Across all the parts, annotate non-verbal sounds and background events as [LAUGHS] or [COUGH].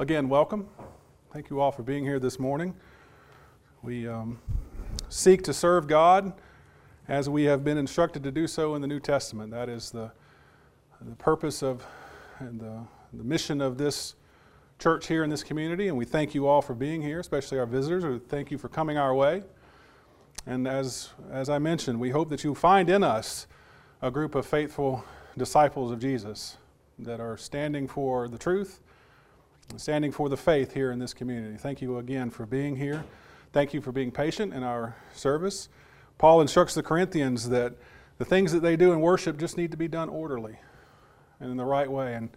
Again, welcome. Thank you all for being here this morning. We um, seek to serve God as we have been instructed to do so in the New Testament. That is the, the purpose of and the, the mission of this church here in this community. And we thank you all for being here, especially our visitors. We thank you for coming our way. And as, as I mentioned, we hope that you find in us a group of faithful disciples of Jesus that are standing for the truth, standing for the faith here in this community. Thank you again for being here. Thank you for being patient in our service. Paul instructs the Corinthians that the things that they do in worship just need to be done orderly and in the right way. And,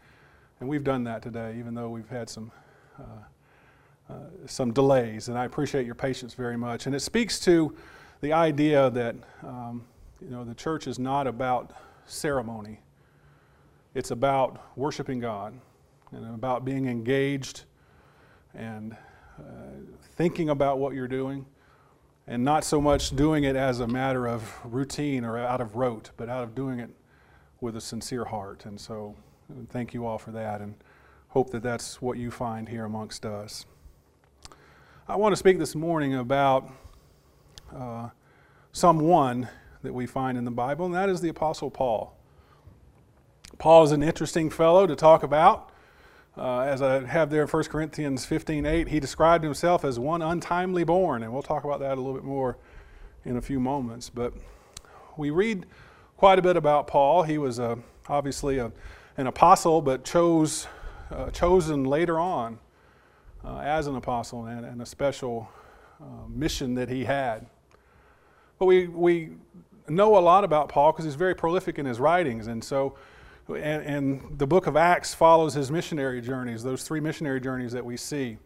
and we've done that today, even though we've had some, uh, uh, some delays. And I appreciate your patience very much. And it speaks to the idea that um, you know, the church is not about ceremony. It's about worshiping God and about being engaged and uh, thinking about what you're doing and not so much doing it as a matter of routine or out of rote, but out of doing it with a sincere heart. And so, thank you all for that and hope that that's what you find here amongst us. I want to speak this morning about uh, someone that we find in the Bible, and that is the Apostle Paul. Paul is an interesting fellow to talk about. Uh, as I have there in 1 Corinthians 15 8, he described himself as one untimely born, and we'll talk about that a little bit more in a few moments. But we read quite a bit about Paul. He was a, obviously a, an apostle, but chose, uh, chosen later on uh, as an apostle and, and a special uh, mission that he had. But we, we know a lot about Paul because he's very prolific in his writings, and so and, and, the book of Acts follows his missionary journeys, those three missionary journeys that we see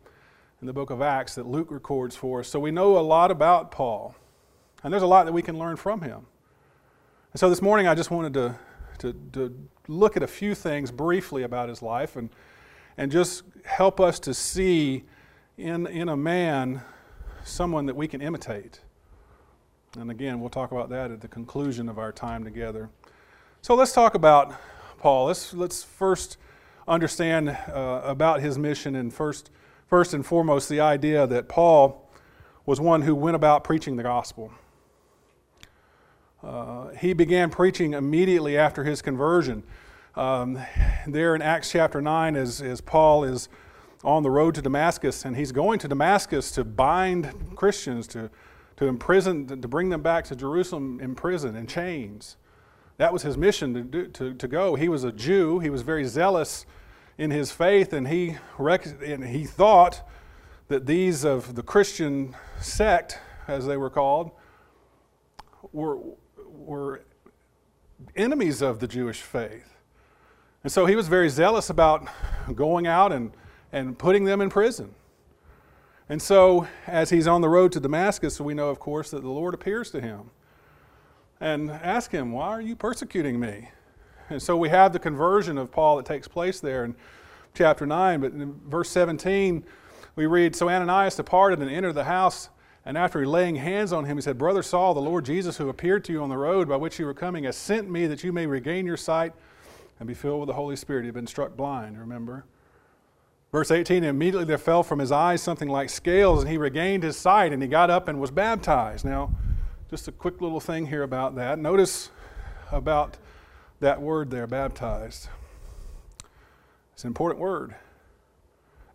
in the book of Acts that Luke records for us. So we know a lot about Paul, and there's a lot that we can learn from him. And so this morning I just wanted to, to, to look at a few things briefly about his life and, and just help us to see in, in a man someone that we can imitate. And again, we'll talk about that at the conclusion of our time together. So let's talk about Paul. Let's, let's first understand uh, about his mission and first, first and foremost the idea that Paul was one who went about preaching the gospel. Uh, he began preaching immediately after his conversion. Um, there in Acts chapter 9, as, as Paul is on the road to Damascus, and he's going to Damascus to bind Christians, to to imprison, to bring them back to Jerusalem in prison, in chains. That was his mission to, do, to, to go. He was a Jew. He was very zealous in his faith, and he, rec- and he thought that these of the Christian sect, as they were called, were, were enemies of the Jewish faith. And so he was very zealous about going out and, and putting them in prison. And so, as he's on the road to Damascus, we know, of course, that the Lord appears to him and ask him, Why are you persecuting me? And so we have the conversion of Paul that takes place there in chapter 9. But in verse 17, we read So Ananias departed and entered the house. And after laying hands on him, he said, Brother Saul, the Lord Jesus, who appeared to you on the road by which you were coming, has sent me that you may regain your sight and be filled with the Holy Spirit. He had been struck blind, remember? Verse 18 Immediately there fell from his eyes something like scales, and he regained his sight, and he got up and was baptized. Now, just a quick little thing here about that. Notice about that word there, baptized. It's an important word.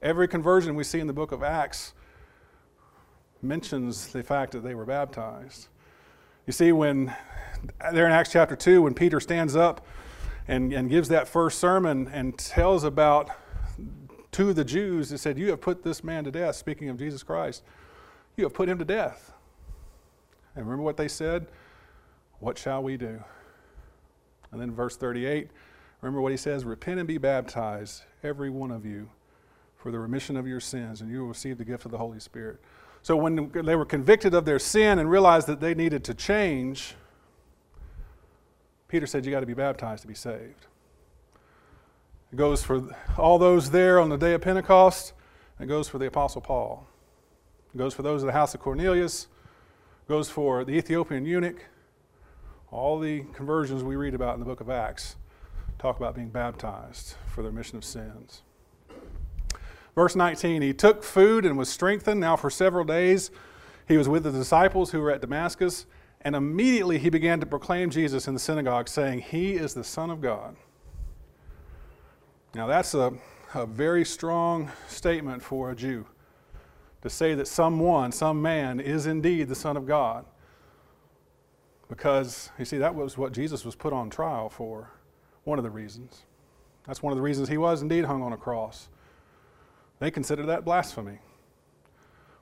Every conversion we see in the book of Acts mentions the fact that they were baptized. You see, when there in Acts chapter 2, when Peter stands up and, and gives that first sermon and tells about to the Jews and said, You have put this man to death, speaking of Jesus Christ. You have put him to death. And remember what they said? What shall we do? And then verse 38, remember what he says? Repent and be baptized, every one of you, for the remission of your sins, and you will receive the gift of the Holy Spirit. So when they were convicted of their sin and realized that they needed to change, Peter said, You got to be baptized to be saved. It goes for all those there on the day of Pentecost. It goes for the Apostle Paul. It goes for those of the house of Cornelius. Goes for the Ethiopian eunuch. All the conversions we read about in the book of Acts talk about being baptized for the remission of sins. Verse 19 He took food and was strengthened. Now, for several days, he was with the disciples who were at Damascus, and immediately he began to proclaim Jesus in the synagogue, saying, He is the Son of God. Now, that's a, a very strong statement for a Jew to say that someone, some man, is indeed the Son of God. Because, you see, that was what Jesus was put on trial for, one of the reasons. That's one of the reasons he was indeed hung on a cross. They considered that blasphemy.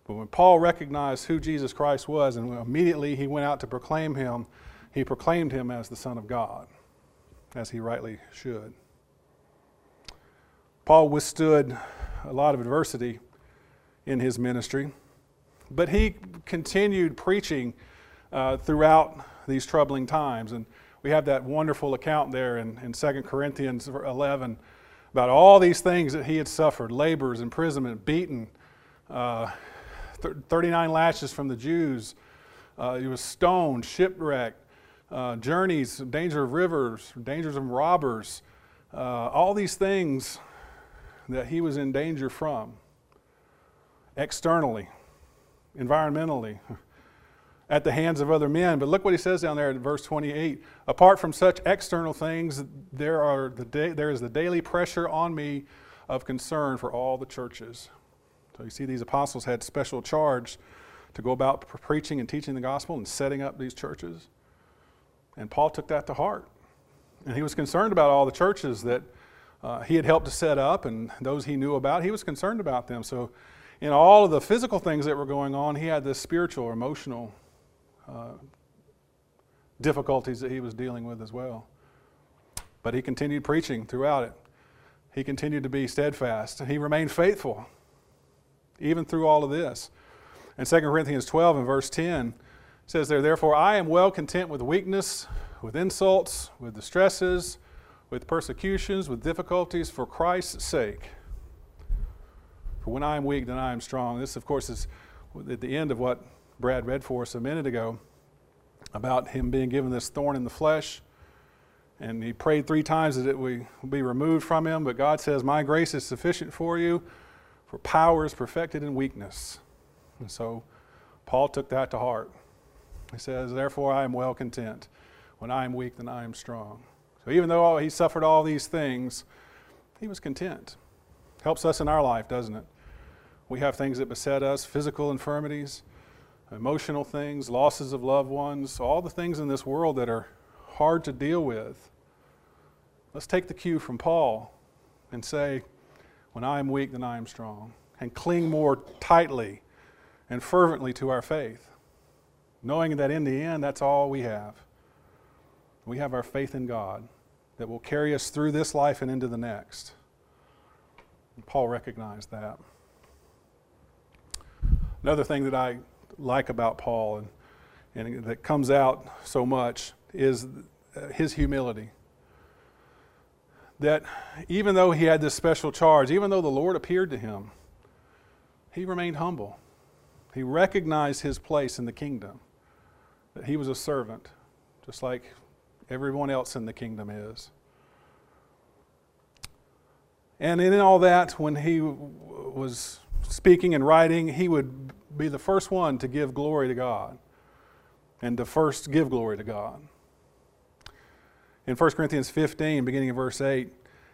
But when Paul recognized who Jesus Christ was and immediately he went out to proclaim him, he proclaimed him as the Son of God, as he rightly should. Paul withstood a lot of adversity in his ministry, but he continued preaching uh, throughout these troubling times. And we have that wonderful account there in, in 2 Corinthians 11 about all these things that he had suffered labors, imprisonment, beaten, uh, 39 lashes from the Jews. Uh, he was stoned, shipwrecked, uh, journeys, danger of rivers, dangers of robbers, uh, all these things that he was in danger from externally, environmentally, at the hands of other men. But look what he says down there in verse 28. Apart from such external things, there, are the da- there is the daily pressure on me of concern for all the churches. So you see, these apostles had special charge to go about preaching and teaching the gospel and setting up these churches. And Paul took that to heart. And he was concerned about all the churches that uh, he had helped to set up and those he knew about. He was concerned about them. So, in all of the physical things that were going on, he had this spiritual or emotional uh, difficulties that he was dealing with as well. But he continued preaching throughout it. He continued to be steadfast. He remained faithful even through all of this. And 2 Corinthians 12 and verse 10 says there, Therefore I am well content with weakness, with insults, with distresses, with persecutions, with difficulties for Christ's sake. For when I am weak, then I am strong. This, of course, is at the end of what Brad read for us a minute ago about him being given this thorn in the flesh. And he prayed three times that it would be removed from him, but God says, My grace is sufficient for you, for power is perfected in weakness. And so Paul took that to heart. He says, Therefore I am well content. When I am weak, then I am strong. So even though he suffered all these things, he was content. Helps us in our life, doesn't it? We have things that beset us, physical infirmities emotional things, losses of loved ones, all the things in this world that are hard to deal with. Let's take the cue from Paul and say, When I am weak, then I am strong, and cling more tightly and fervently to our faith, knowing that in the end, that's all we have. We have our faith in God that will carry us through this life and into the next. Paul recognized that. Another thing that I like about Paul and, and that comes out so much is uh, his humility. That even though he had this special charge, even though the Lord appeared to him, he remained humble. He recognized his place in the kingdom, that he was a servant, just like everyone else in the kingdom is. And in all that, when he was speaking and writing, he would be the first one to give glory to God and to first give glory to God. In 1 Corinthians 15, beginning in verse 8,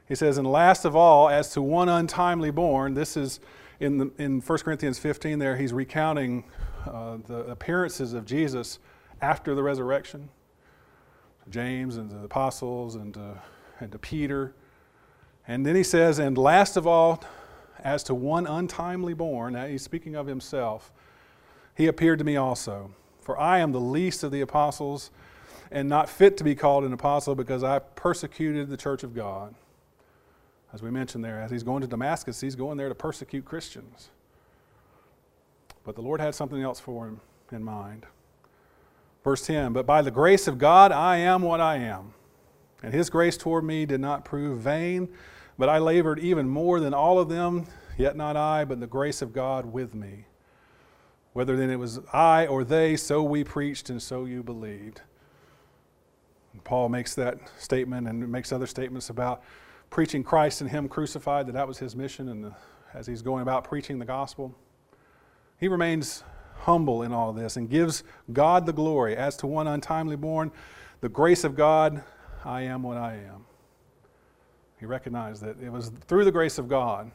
he says, And last of all, as to one untimely born, this is in, the, in 1 Corinthians 15 there, he's recounting uh, the appearances of Jesus after the resurrection. To James and the apostles and to, and to Peter. And then he says, And last of all, as to one untimely born, he's speaking of himself, he appeared to me also. For I am the least of the apostles and not fit to be called an apostle because I persecuted the church of God. As we mentioned there, as he's going to Damascus, he's going there to persecute Christians. But the Lord had something else for him in mind. Verse 10 But by the grace of God, I am what I am. And his grace toward me did not prove vain. But I labored even more than all of them, yet not I, but the grace of God with me. Whether then it was I or they, so we preached and so you believed. And Paul makes that statement and makes other statements about preaching Christ and Him crucified, that that was his mission, and as he's going about preaching the gospel. He remains humble in all this and gives God the glory. As to one untimely born, the grace of God, I am what I am. He recognized that it was through the grace of God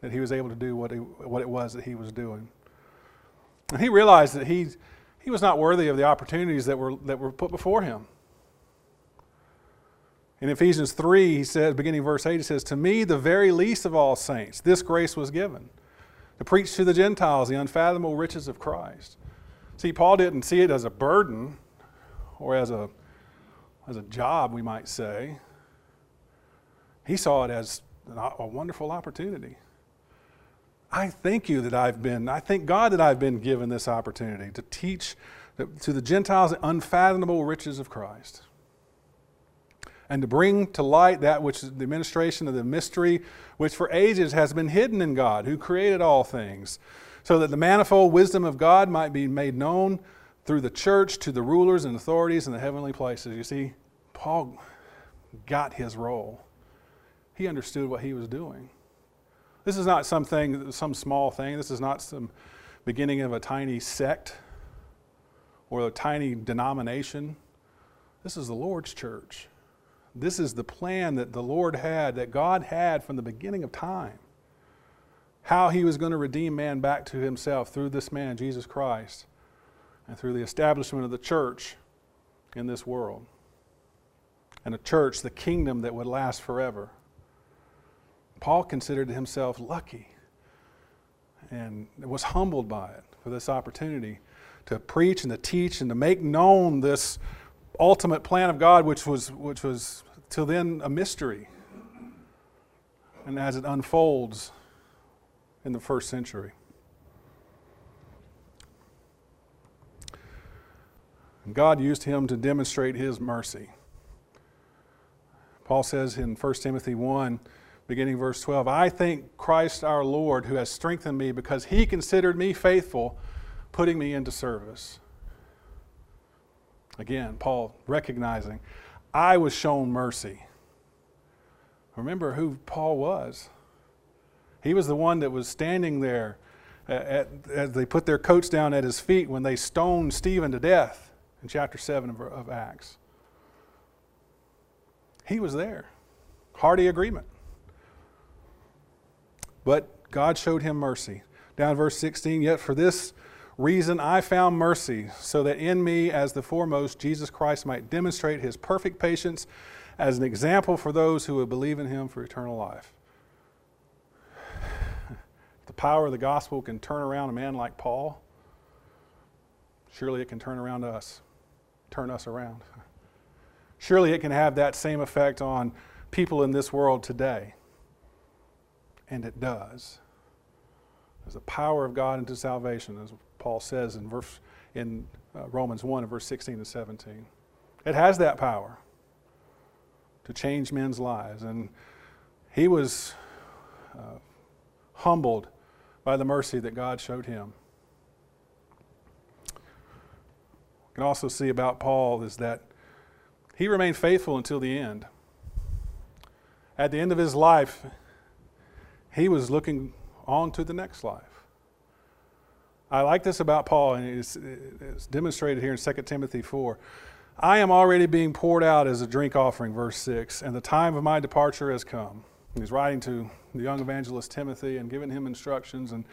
that he was able to do what, he, what it was that he was doing. And he realized that he, he was not worthy of the opportunities that were, that were put before him. In Ephesians 3, he says, beginning verse 8, he says, To me, the very least of all saints, this grace was given to preach to the Gentiles the unfathomable riches of Christ. See, Paul didn't see it as a burden or as a, as a job, we might say. He saw it as a wonderful opportunity. I thank you that I've been, I thank God that I've been given this opportunity to teach to the Gentiles the unfathomable riches of Christ and to bring to light that which is the administration of the mystery which for ages has been hidden in God, who created all things, so that the manifold wisdom of God might be made known through the church to the rulers and authorities in the heavenly places. You see, Paul got his role. He understood what he was doing. This is not something, some small thing. This is not some beginning of a tiny sect or a tiny denomination. This is the Lord's church. This is the plan that the Lord had, that God had from the beginning of time. How he was going to redeem man back to himself through this man, Jesus Christ, and through the establishment of the church in this world. And a church, the kingdom that would last forever. Paul considered himself lucky and was humbled by it for this opportunity to preach and to teach and to make known this ultimate plan of God, which was, which was till then a mystery. And as it unfolds in the first century. God used him to demonstrate his mercy. Paul says in 1 Timothy 1, beginning verse 12, I thank Christ our Lord who has strengthened me because he considered me faithful, putting me into service. Again, Paul recognizing, I was shown mercy. Remember who Paul was. He was the one that was standing there at, as they put their coats down at his feet when they stoned Stephen to death in chapter 7 of, of Acts. He was there. Hearty agreement. But God showed him mercy. Down verse 16, yet for this reason I found mercy, so that in me, as the foremost, Jesus Christ might demonstrate his perfect patience as an example for those who would believe in him for eternal life. [SIGHS] the power of the gospel can turn around a man like Paul. Surely it can turn around us, turn us around. [LAUGHS] Surely it can have that same effect on people in this world today. And it does. There's the power of God into salvation, as Paul says in, verse, in uh, Romans 1 and verse 16 to 17. It has that power to change men's lives. And he was uh, humbled by the mercy that God showed him. We can also see about Paul is that he remained faithful until the end. At the end of his life, he was looking on to the next life. I like this about Paul, and it's, it's demonstrated here in 2 Timothy 4. I am already being poured out as a drink offering, verse 6, and the time of my departure has come. He's writing to the young evangelist Timothy and giving him instructions, and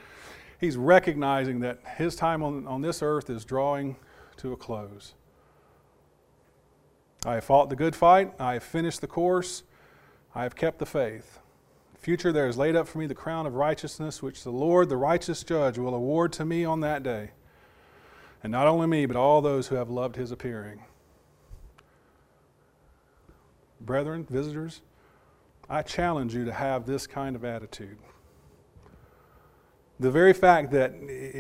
he's recognizing that his time on, on this earth is drawing to a close. I have fought the good fight, I have finished the course, I have kept the faith future there is laid up for me the crown of righteousness, which the Lord, the righteous judge, will award to me on that day. And not only me, but all those who have loved his appearing. Brethren, visitors, I challenge you to have this kind of attitude. The very fact that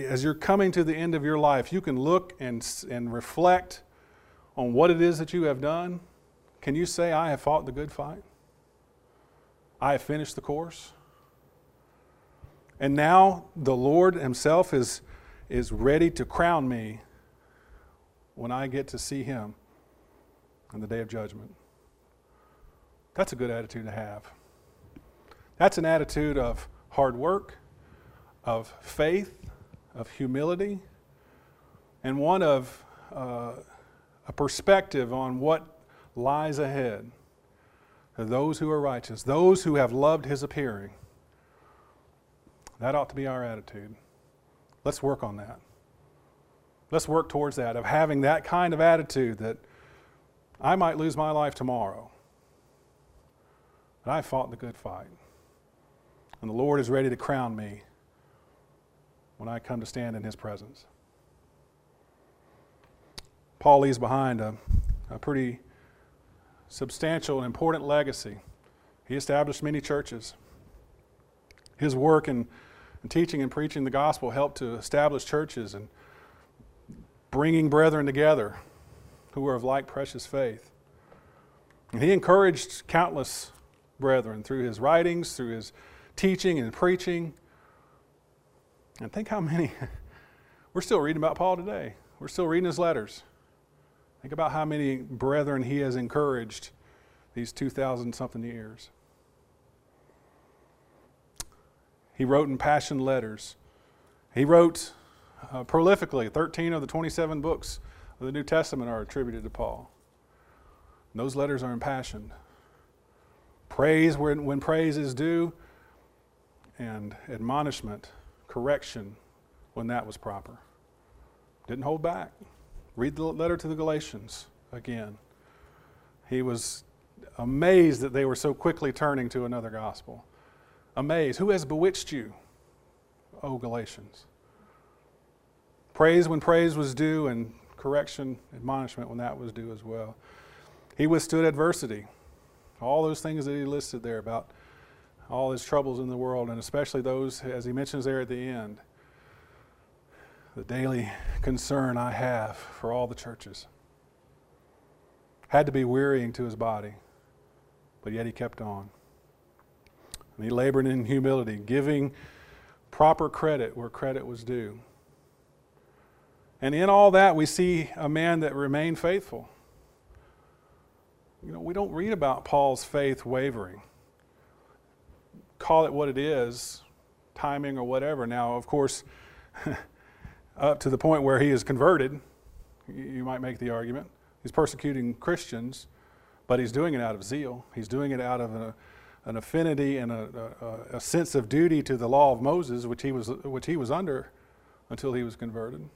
as you're coming to the end of your life, you can look and, and reflect on what it is that you have done. Can you say, I have fought the good fight? I have finished the course. And now the Lord Himself is, is ready to crown me when I get to see Him on the day of judgment. That's a good attitude to have. That's an attitude of hard work, of faith, of humility, and one of uh, a perspective on what lies ahead those who are righteous, those who have loved his appearing. That ought to be our attitude. Let's work on that. Let's work towards that, of having that kind of attitude that I might lose my life tomorrow. But I fought the good fight. And the Lord is ready to crown me when I come to stand in his presence. Paul leaves behind a, a pretty substantial and important legacy. He established many churches. His work in, in teaching and preaching the gospel helped to establish churches and bringing brethren together who were of like precious faith. And he encouraged countless brethren through his writings, through his teaching and preaching. And think how many, [LAUGHS] we're still reading about Paul today. We're still reading his letters. Think about how many brethren he has encouraged these 2,000 something years. He wrote impassioned letters. He wrote uh, prolifically. 13 of the 27 books of the New Testament are attributed to Paul. And those letters are impassioned. Praise when, when praise is due, and admonishment, correction when that was proper. Didn't hold back. Read the letter to the Galatians again. He was amazed that they were so quickly turning to another gospel. Amazed. Who has bewitched you, O Galatians? Praise when praise was due, and correction, admonishment when that was due as well. He withstood adversity. All those things that he listed there about all his troubles in the world, and especially those, as he mentions there at the end, the daily concern I have for all the churches. Had to be wearying to his body, but yet he kept on. And he labored in humility, giving proper credit where credit was due. And in all that, we see a man that remained faithful. You know, we don't read about Paul's faith wavering. Call it what it is, timing or whatever. Now, of course, [LAUGHS] up to the point where he is converted, you might make the argument. He's persecuting Christians, but he's doing it out of zeal. He's doing it out of a, an affinity and a, a, a sense of duty to the law of Moses, which he was, which he was under until he was converted.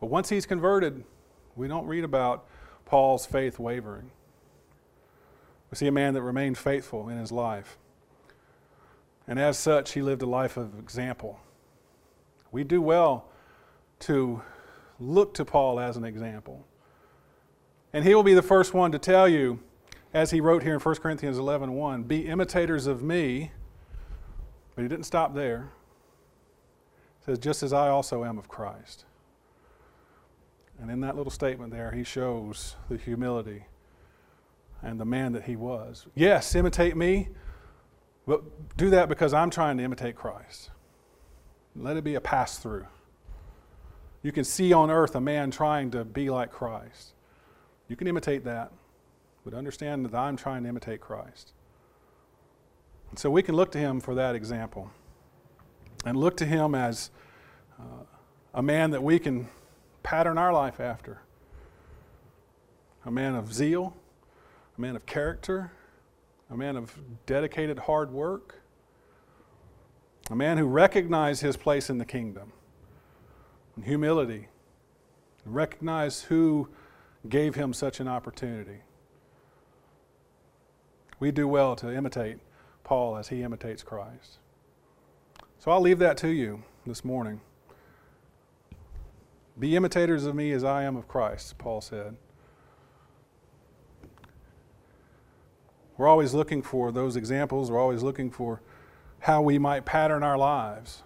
But once he's converted, we don't read about Paul's faith wavering. We see a man that remained faithful in his life. And as such, he lived a life of example. We do well to look to Paul as an example. And he will be the first one to tell you, as he wrote here in 1 Corinthians 11 1, be imitators of me. But he didn't stop there. He says, just as I also am of Christ. And in that little statement there, he shows the humility and the man that he was. Yes, imitate me, but do that because I'm trying to imitate Christ. Let it be a pass through. You can see on earth a man trying to be like Christ. You can imitate that, but understand that I'm trying to imitate Christ. And so we can look to him for that example and look to him as uh, a man that we can pattern our life after. A man of zeal, a man of character, a man of dedicated hard work, a man who recognized his place in the kingdom, and humility, and recognized who gave him such an opportunity. We do well to imitate Paul as he imitates Christ. So I'll leave that to you this morning. Be imitators of me as I am of Christ, Paul said. We're always looking for those examples. We're always looking for how we might pattern our lives.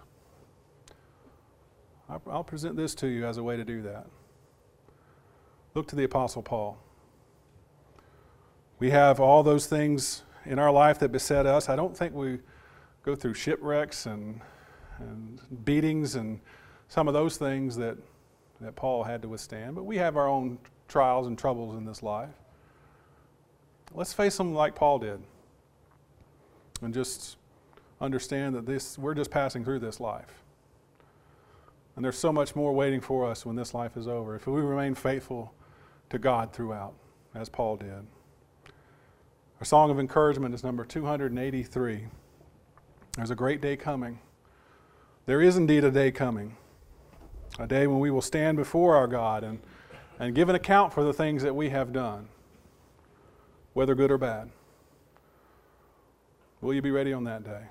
I'll present this to you as a way to do that. Look to the Apostle Paul. We have all those things in our life that beset us. I don't think we go through shipwrecks and, and beatings and some of those things that that Paul had to withstand, but we have our own trials and troubles in this life. Let's face them like Paul did and just understand that this, we're just passing through this life. And there's so much more waiting for us when this life is over if we remain faithful to God throughout, as Paul did. Our song of encouragement is number 283. There's a great day coming. There is indeed a day coming, a day when we will stand before our God and, and give an account for the things that we have done, whether good or bad. Will you be ready on that day?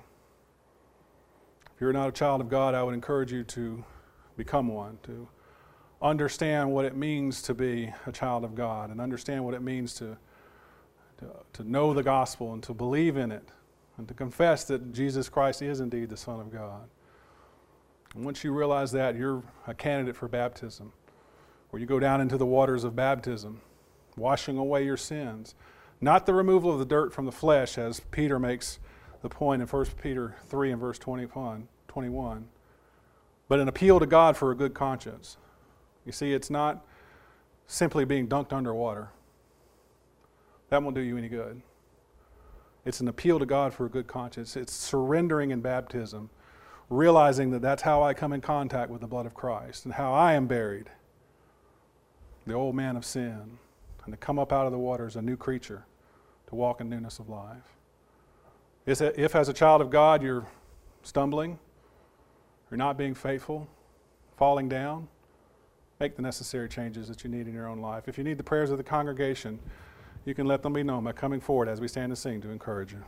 If you're not a child of God, I would encourage you to become one, to understand what it means to be a child of God and understand what it means to to, to know the gospel and to believe in it and to confess that Jesus Christ is indeed the Son of God. And once you realize that, you're a candidate for baptism, where you go down into the waters of baptism, washing away your sins. Not the removal of the dirt from the flesh, as Peter makes the point in 1 Peter 3 and verse 21, 21, but an appeal to God for a good conscience. You see, it's not simply being dunked underwater. That won't do you any good. It's an appeal to God for a good conscience. It's surrendering in baptism, realizing that that's how I come in contact with the blood of Christ and how I am buried, the old man of sin, and to come up out of the water as a new creature, to walk in newness of life. If, as a child of God, you're stumbling, you're not being faithful, falling down, make the necessary changes that you need in your own life. If you need the prayers of the congregation, you can let them be known by coming forward as we stand and sing to encourage you.